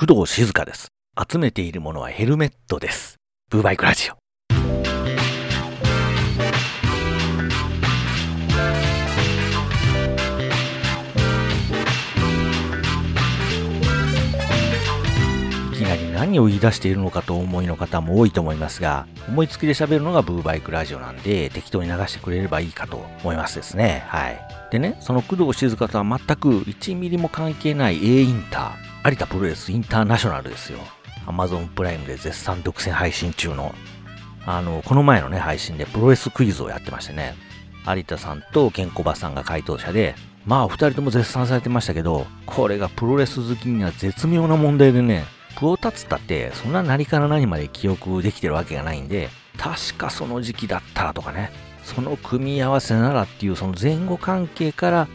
工藤静香です。集めているものはヘルメットです。ブーバイクラジオ。いきなり何を言い出しているのかと思いの方も多いと思いますが、思いつきで喋るのがブーバイクラジオなんで、適当に流してくれればいいかと思いますですね。はい。でね、その工藤静香とは全く1ミリも関係ない A インター、有田プロレスインターナショナルですよ。Amazon プライムで絶賛独占配信中の、あの、この前のね、配信でプロレスクイズをやってましてね、有田さんとケンコバさんが回答者で、まあ、二人とも絶賛されてましたけど、これがプロレス好きには絶妙な問題でね、プロタツったって、そんな何から何まで記憶できてるわけがないんで、確かその時期だったらとかね、その組み合わせならっていうその前後関係から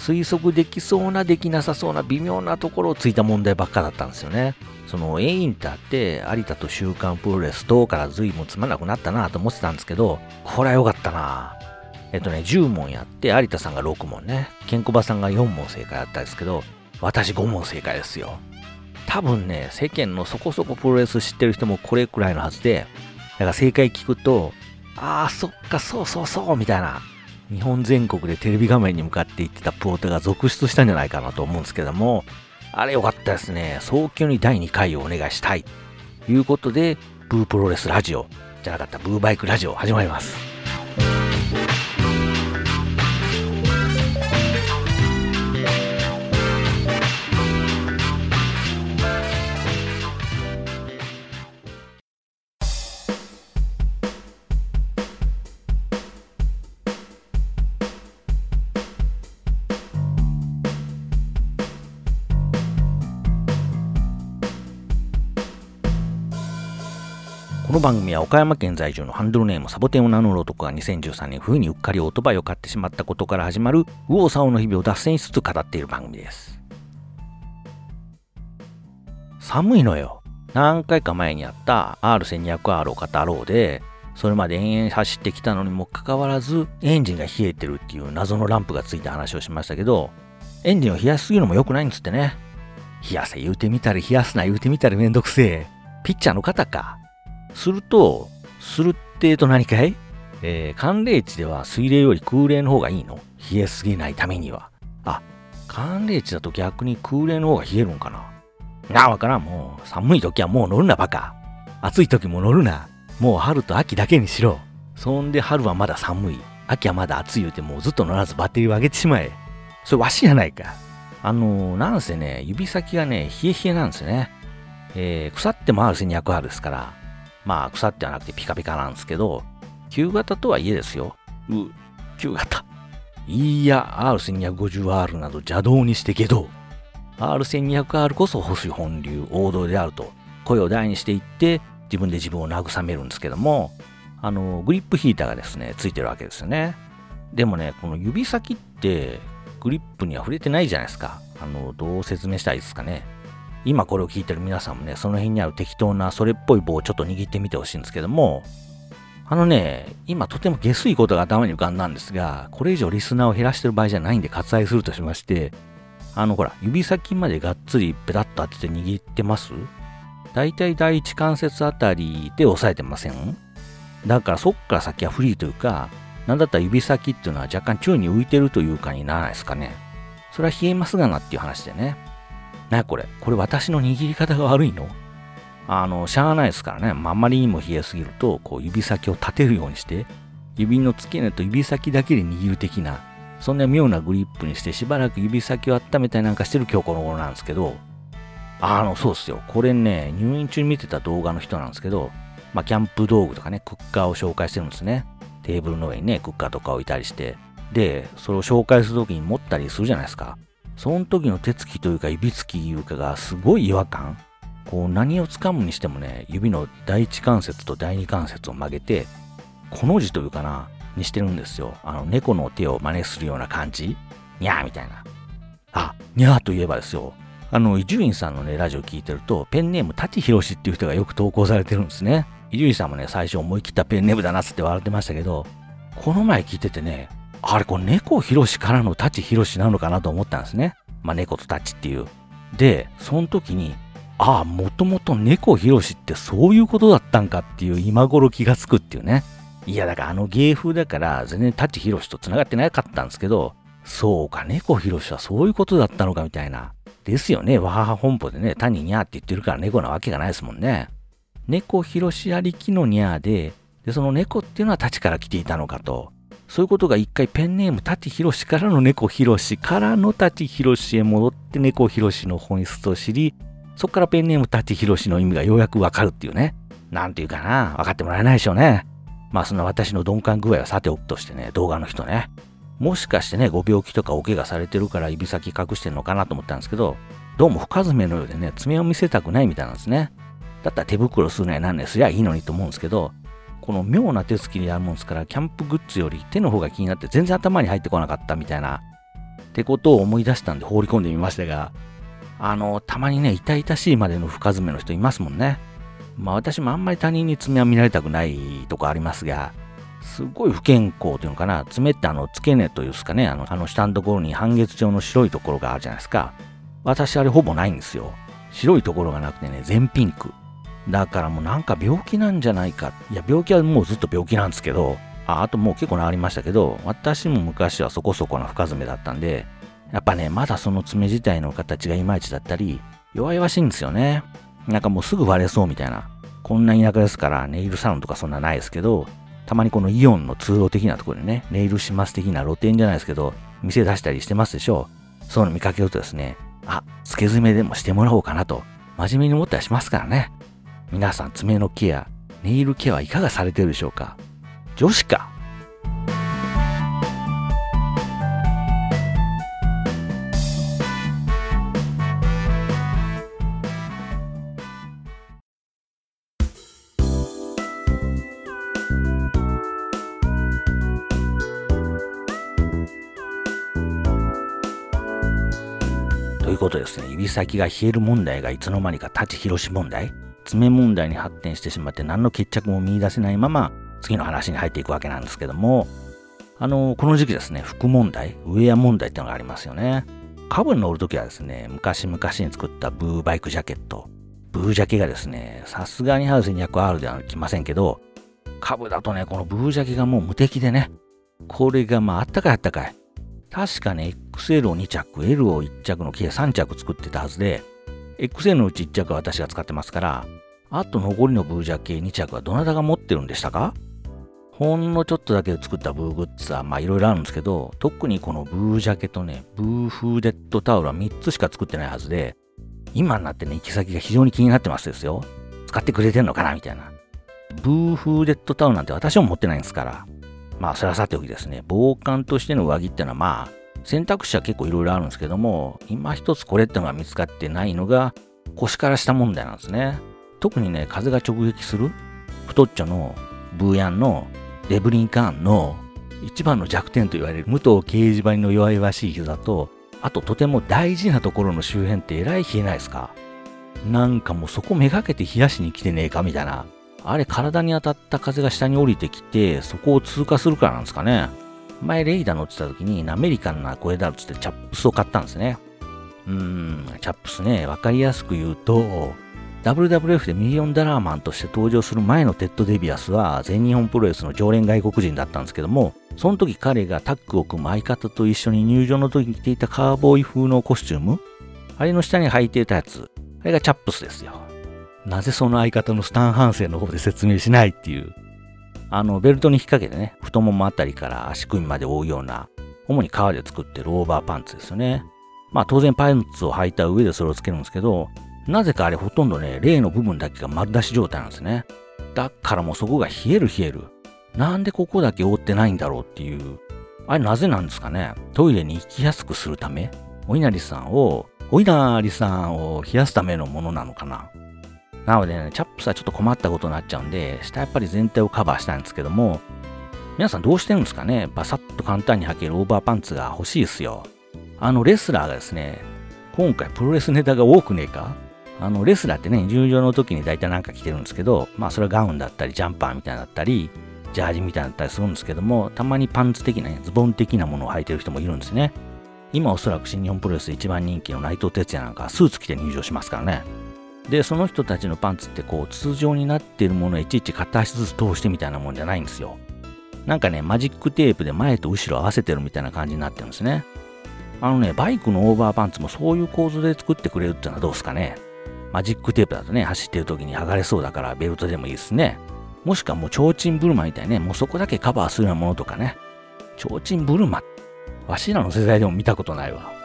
推測できそうなできなさそうな微妙なところをついた問題ばっかだったんですよね。その A インターって有田と週刊プロレスとから随分つまんなくなったなと思ってたんですけど、これは良かったなえっとね、10問やって有田さんが6問ね、ケンコバさんが4問正解だったんですけど、私5問正解ですよ。多分ね、世間のそこそこプロレス知ってる人もこれくらいのはずで、だから正解聞くと、ああ、そっか、そうそうそう、みたいな、日本全国でテレビ画面に向かって行ってたプロテが続出したんじゃないかなと思うんですけども、あれ良かったですね。早急に第2回をお願いしたい。ということで、ブープロレスラジオ、じゃなかった、ブーバイクラジオ始まります。番組は岡山県在住のハンドルネームサボテンを名乗る男が2013年冬にうっかりオートバイを買ってしまったことから始まる右往左往の日々を脱線しつつ語っている番組です。寒いのよ。何回か前にやった R1200R を語ろうで、それまで延々走ってきたのにもかかわらずエンジンが冷えてるっていう謎のランプがついた話をしましたけど、エンジンを冷やしすぎるのも良くないんつってね。冷やせ言うてみたり冷やすな言うてみたりめんどくせえ。ピッチャーの方か。すると、するってえと何かい？えー、寒冷地では水冷より空冷の方がいいの？冷えすぎないためには。あ、寒冷地だと逆に空冷の方が冷えるんかな？なあ、わからん。もう、寒い時はもう乗るな、バカ。暑い時も乗るな。もう春と秋だけにしろ。そんで春はまだ寒い。秋はまだ暑い言うてもうずっと乗らずバッテリーを上げてしまえ。それわしやないか。あのー、なんせね、指先がね、冷え冷えなんですよね。えー、腐っても R1200R ですから、まあ、腐ってはなくてピカピカなんですけど、旧型とはいえですよ。う、旧型。いいや、R1250R など邪道にしてけど、R1200R こそ保守本流、王道であると、声を大にしていって、自分で自分を慰めるんですけども、あの、グリップヒーターがですね、ついてるわけですよね。でもね、この指先って、グリップには触れてないじゃないですか。あの、どう説明したらいいですかね。今これを聞いてる皆さんもね、その辺にある適当なそれっぽい棒をちょっと握ってみてほしいんですけども、あのね、今とても下水ことが頭に浮かんだんですが、これ以上リスナーを減らしてる場合じゃないんで割愛するとしまして、あのほら、指先までがっつりペタッと当てて握ってます？だいたい第一関節あたりで押さえてません？だからそっから先はフリーというか、なんだったら指先っていうのは若干宙に浮いてるというかにならないですかね。それは冷えますがなっていう話でね。なやこれこれ私の握り方が悪いの？あの、しゃあないですからね。まあ、まりにも冷えすぎると、こう指先を立てるようにして、指の付け根と指先だけで握る的な、そんな妙なグリップにしてしばらく指先を温めたりなんかしてる今日この頃なんですけど、あの、そうっすよ。これね、入院中に見てた動画の人なんですけど、まあ、キャンプ道具とかね、クッカーを紹介してるんですね。テーブルの上にね、クッカーとか置いたりして。で、それを紹介するときに持ったりするじゃないですか。その時の手つきというか指つきいうかがすごい違和感。こう何を掴むにしてもね、指の第一関節と第二関節を曲げて、この字というかな、にしてるんですよ。あの、猫の手を真似するような感じにゃーみたいな。あ、にゃーといえばですよ。あの、伊集院さんのね、ラジオ聞いてると、ペンネーム、舘ひろしっていう人がよく投稿されてるんですね。伊集院さんもね、最初思い切ったペンネームだなっつって笑ってましたけど、この前聞いててね、あれ、これ猫ひろしからの舘ひろしなのかなと思ったんですね。まあ、猫とタッチっていう。で、その時に、ああ、もともと猫ひろしってそういうことだったんかっていう今頃気がつくっていうね。いや、だからあの芸風だから全然舘ひろしと繋がってなかったんですけど、そうか、猫ひろしはそういうことだったのかみたいな。ですよね。わはは本舗でね、単にニャーって言ってるから猫なわけがないですもんね。猫ひろしありきのニャーで、で、その猫っていうのは舘から来ていたのかと。そういうことが一回ペンネーム舘ひろしからの猫ひろしからの舘ひろしへ戻って猫ひろしの本質と知り、そこからペンネーム舘ひろしの意味がようやくわかるっていうね。なんていうかな、分かってもらえないでしょうね。まあそんな私の鈍感具合はさておくとしてね、動画の人ね。もしかしてね、ご病気とかお怪我されてるから指先隠してんのかなと思ったんですけど、どうも深爪のようでね、爪を見せたくないみたいなんですね。だったら手袋するなやなんねすりゃいいのにと思うんですけど、この妙な手つきでやるもんですから、キャンプグッズより手の方が気になって全然頭に入ってこなかったみたいな、ってことを思い出したんで放り込んでみましたが、あの、たまにね、痛々しいまでの深爪の人いますもんね。まあ私もあんまり他人に爪は見られたくないとこありますが、すごい不健康というのかな、爪ってあの付け根というすかね、あのあの下のところに半月状の白いところがあるじゃないですか。私あれほぼないんですよ。白いところがなくてね、全ピンク。だからもうなんか病気なんじゃないか。いや、病気はもうずっと病気なんですけど、ああともう結構治りましたけど、私も昔はそこそこな深爪だったんで、やっぱね、まだその爪自体の形がいまいちだったり、弱々しいんですよね。なんかもうすぐ割れそうみたいな。こんな田舎ですからネイルサロンとかそんなないですけど、たまにこのイオンの通路的なところでね、ネイルします的な露店じゃないですけど、店出したりしてますでしょう。そういうの見かけるとですね、あ、付け爪でもしてもらおうかなと、真面目に思ったりしますからね。皆さん爪のケア、ネイルケアはいかがされてるでしょうか？女子か？ということですね、指先が冷える問題がいつの間にか舘ひろし問題、爪問題に発展してしまって何の決着も見出せないまま次の話に入っていくわけなんですけども、あの、この時期ですね、服問題、ウェア問題ってのがありますよね。株に乗るときはですね、昔々に作ったブーバイクジャケット、ブージャケがですね、さすがにハウス 200R では来ませんけど、株だとね、このブージャケがもう無敵でね、これがまああったかいあったかい。確かね、XL を2着、L を1着の計3着作ってたはずで、XL のうち1着は私が使ってますから、あと残りのブージャケ2着はどなたが持ってるんでしたか？ほんのちょっとだけで作ったブーグッズはまあいろいろあるんですけど、特にこのブージャケとね、ブーフーデッドタオルは3つしか作ってないはずで、今になってね、行き先が非常に気になってますですよ。使ってくれてんのかなみたいな。ブーフーデッドタオルなんて私も持ってないんですから。まあ、それはさておきですね、防寒としての上着ってのはまあ、選択肢は結構いろいろあるんですけども、今一つこれってのが見つかってないのが、腰から下問題なんですね。特にね、風が直撃する太っちょのブーヤンのデブリンカーンの一番の弱点と言われる武藤掲示板の弱々しい膝と、あととても大事なところの周辺ってえらい冷えないですかなんかもうそこめがけて冷やしに来てねえかみたいな。あれ体に当たった風が下に降りてきて、そこを通過するからなんですかね。前レイダー乗ってた時にアメリカンな声だっつってチャップスを買ったんですね。うーん、チャップスね、わかりやすく言うと、WWF でミリオンダラーマンとして登場する前のテッド・デビアスは全日本プロレスの常連外国人だったんですけども、その時彼がタッグを組む相方と一緒に入場の時に着ていたカーボーイ風のコスチュームあれの下に履いていたやつ。あれがチャップスですよ。なぜその相方のスタン・ハンセンの方で説明しないっていう。あの、ベルトに引っ掛けてね、太ももあたりから足首まで覆うような、主に革で作ってるオーバーパンツですよね。まあ当然パンツを履いた上でそれをつけるんですけど、なぜかあれほとんどね、例の部分だけが丸出し状態なんですね。だからもうそこが冷える冷える。なんでここだけ覆ってないんだろうっていう。あれなぜなんですかねトイレに行きやすくするため？お稲荷さんを、お稲荷さんを冷やすためのものなのかななのでね、チャップスはちょっと困ったことになっちゃうんで、下やっぱり全体をカバーしたんですけども、皆さんどうしてるんですかね？バサッと簡単に履けるオーバーパンツが欲しいですよ。あのレスラーがですね、今回プロレスネタが多くねえか？あの、レスラーってね、入場の時に大体なんか着てるんですけど、まあそれはガウンだったり、ジャンパーみたいなだったり、ジャージみたいなだったりするんですけども、たまにパンツ的な、ね、ズボン的なものを履いてる人もいるんですね。今おそらく新日本プロレス一番人気の内藤哲也なんかスーツ着て入場しますからね。で、その人たちのパンツってこう筒状になっているものをいちいち片足ずつ通してみたいなもんじゃないんですよ。なんかね、マジックテープで前と後ろ合わせてるみたいな感じになってるんですね。あのね、バイクのオーバーパンツもそういう構図で作ってくれるっていうのはどうですかね。マジックテープだとね、走ってる時に剥がれそうだからベルトでもいいですね。もしくはもう提灯ブルマみたいね、もうそこだけカバーするようなものとかね。提灯ブルマ。わしらの世代でも見たことないわ。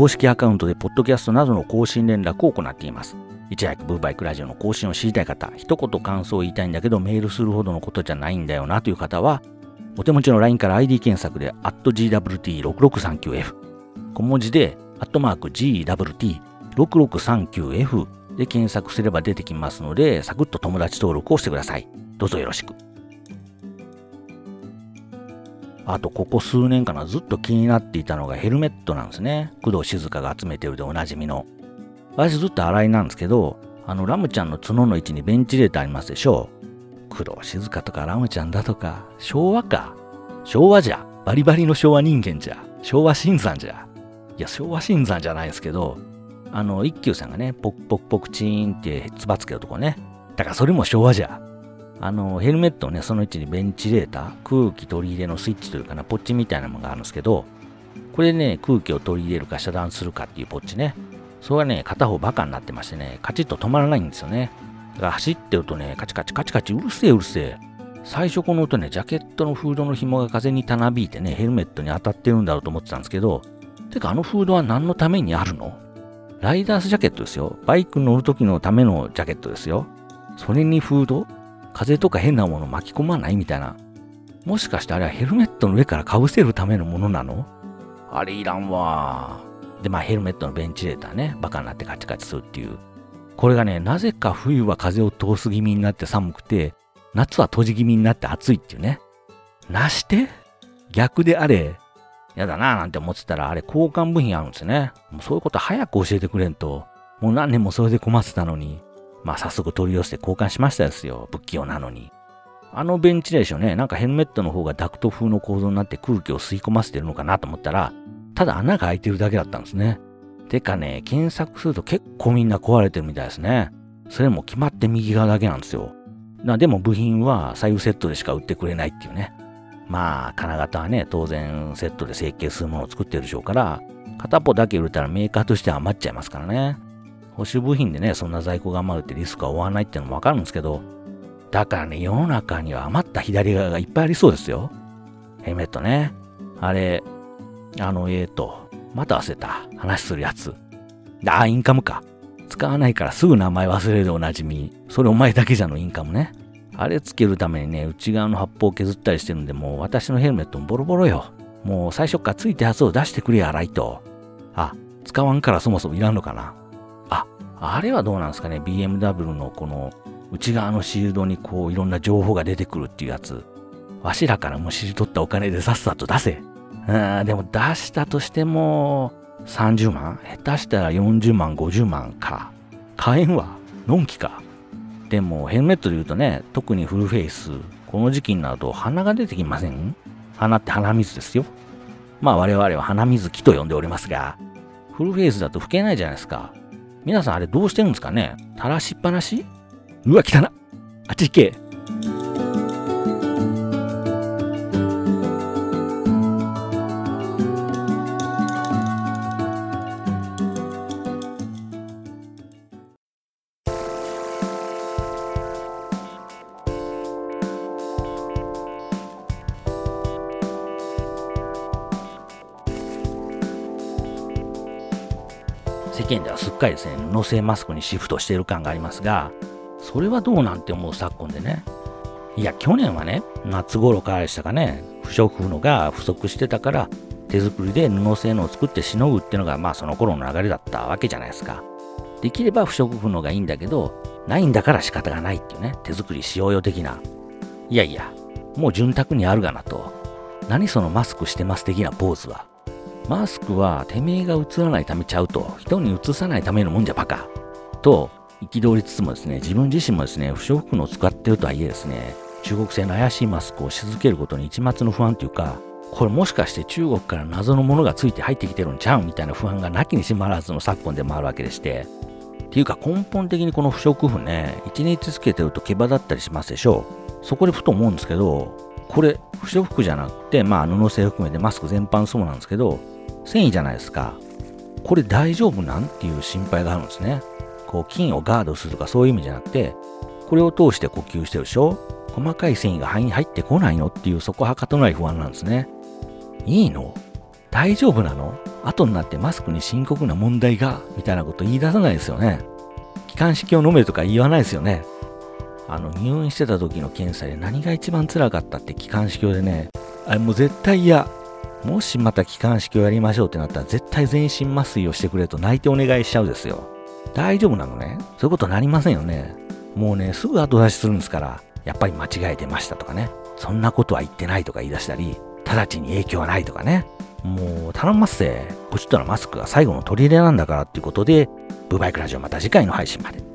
公式アカウントでポッドキャストなどの更新連絡を行っています。いち早くブーバイクラジオの更新を知りたい方、一言感想を言いたいんだけどメールするほどのことじゃないんだよなという方は、お手持ちの LINE から ID 検索で @gwt6639f 小文字で、アットマーク GWT6639F で検索すれば出てきますので、サクッと友達登録をしてください。どうぞよろしく。あと、ここ数年かな、ずっと気になっていたのがヘルメットなんですね。工藤静香が集めてるでおなじみの。私ずっと洗いなんですけど、あの、ラムちゃんの角の位置にベンチレーターありますでしょう工藤静香とかラムちゃんだとか、昭和か。昭和じゃ。バリバリの昭和人間じゃ。昭和新山じゃ。いや、昭和新山じゃないですけど、あの、一休さんがね、ポクポクポクチーンってつばつけるとこね。だからそれも昭和じゃ。あの、ヘルメットをね、その位置にベンチレーター、空気取り入れのスイッチというかな、ポッチみたいなのがあるんですけど、これね、空気を取り入れるか遮断するかっていうポッチね。それがね、片方バカになってましてね、カチッと止まらないんですよね。だから走ってるとね、カチカチカチカチうるせえうるせえ。最初この音ね、ジャケットのフードの紐が風にたなびいてね、ヘルメットに当たってるんだろうと思ってたんですけど、てかあのフードは何のためにあるの？ライダースジャケットですよ。バイク乗る時のためのジャケットですよ。それにフード？風とか変なもの巻き込まないみたいな。もしかしてあれはヘルメットの上から被せるためのものなの？あれいらんわ。で、まあヘルメットのベンチレーターね、バカになってカチカチするっていう。これがね、なぜか冬は風を通す気味になって寒くて、夏は閉じ気味になって暑いっていうね。なして？逆であれ、やだなぁなんて思ってたら、あれ交換部品あるんですよね。もうそういうこと早く教えてくれんと。もう何年もそれで困ってたのに。まあ早速取り寄せて交換しましたですよ。不器用なのに。あのベンチレーションね、なんかヘルメットの方がダクト風の構造になって空気を吸い込ませてるのかなと思ったら、ただ穴が開いてるだけだったんですね。てかね、検索すると結構みんな壊れてるみたいですね。それも決まって右側だけなんですよ。なでも部品は左右セットでしか売ってくれないっていうね。まあ、金型はね、当然セットで成形するものを作ってるでしょうから、片っぽだけ売れたらメーカーとしては余っちゃいますからね。保守部品でね、そんな在庫が余るってリスクは負わないっていうのもわかるんですけど、だからね、世の中には余った左側がいっぱいありそうですよ。ヘルメットね。あれ、あの、えーと、また忘れた。話するやつ。あ、インカムか。使わないからすぐ名前忘れるでおなじみ。それお前だけじゃのインカムね。あれつけるためにね、内側の発泡を削ったりしてるんで、もう私のヘルメットもボロボロよ。もう最初からついたやつを出してくれや、ライト。あ、使わんからそもそもいらんのかな。あ、れはどうなんですかね？BMW のこの内側のシールドにこういろんな情報が出てくるっていうやつ。わしらからむしり取ったお金でさっさと出せ。うん、でも出したとしても、30万下手したら40万、50万か。買えんわ。のんきか。でもヘルメットで言うとね、特にフルフェイス、この時期になると鼻が出てきません？鼻って鼻水ですよ。まあ我々は鼻水機と呼んでおりますが、フルフェイスだと吹けないじゃないですか。皆さんあれどうしてるんですかね。垂らしっぱなし？うわ、汚なあっち行け。間ですね、布製マスクにシフトしている感がありますが、それはどうなんて思う昨今でね。いや、去年はね、夏頃からでしたかね、不織布のが不足してたから、手作りで布製のを作ってしのぐっていうのが、まあその頃の流れだったわけじゃないですか。できれば不織布のがいいんだけど、ないんだから仕方がないっていうね、手作りしようよ的な。いやいや、もう潤沢にあるがなと。何そのマスクしてます的なポーズは。マスクはてめえが映らないためちゃうと、人に映さないためのもんじゃバカ。と、憤りつつもですね、自分自身もですね、不織布の使ってるとはいえですね、中国製の怪しいマスクをし続けることに一抹の不安というか、これもしかして中国から謎のものがついて入ってきてるんちゃうみたいな不安がなきにしもあらずの昨今でもあるわけでして、っていうか根本的にこの不織布ね、1日つけてると毛羽だったりしますでしょう。そこでふと思うんですけど、これ不織布じゃなくて、まあ布製含めてマスク全般そうなんですけど、繊維じゃないですか。これ大丈夫なん？っていう心配があるんですね。こう菌をガードするとかそういう意味じゃなくて、これを通して呼吸してるでしょ？細かい繊維が肺に入ってこないの？っていうそこはかとない不安なんですね。いいの？大丈夫なの？後になってマスクに深刻な問題が？みたいなこと言い出さないですよね。気管支を飲めとか言わないですよね。あの入院してた時の検査で何が一番辛かったって気管支鏡でね、あれもう絶対嫌。もしまた気管支鏡やりましょうってなったら絶対全身麻酔をしてくれと泣いてお願いしちゃうですよ。大丈夫なのねそういうことなりませんよね。もうね、すぐ後出しするんですから、やっぱり間違えてましたとかね。そんなことは言ってないとか言い出したり、直ちに影響はないとかね。もう頼ますぜ。ポチッとのマスクが最後の取り入れなんだからっていうことで、ブバイクラジオまた次回の配信まで。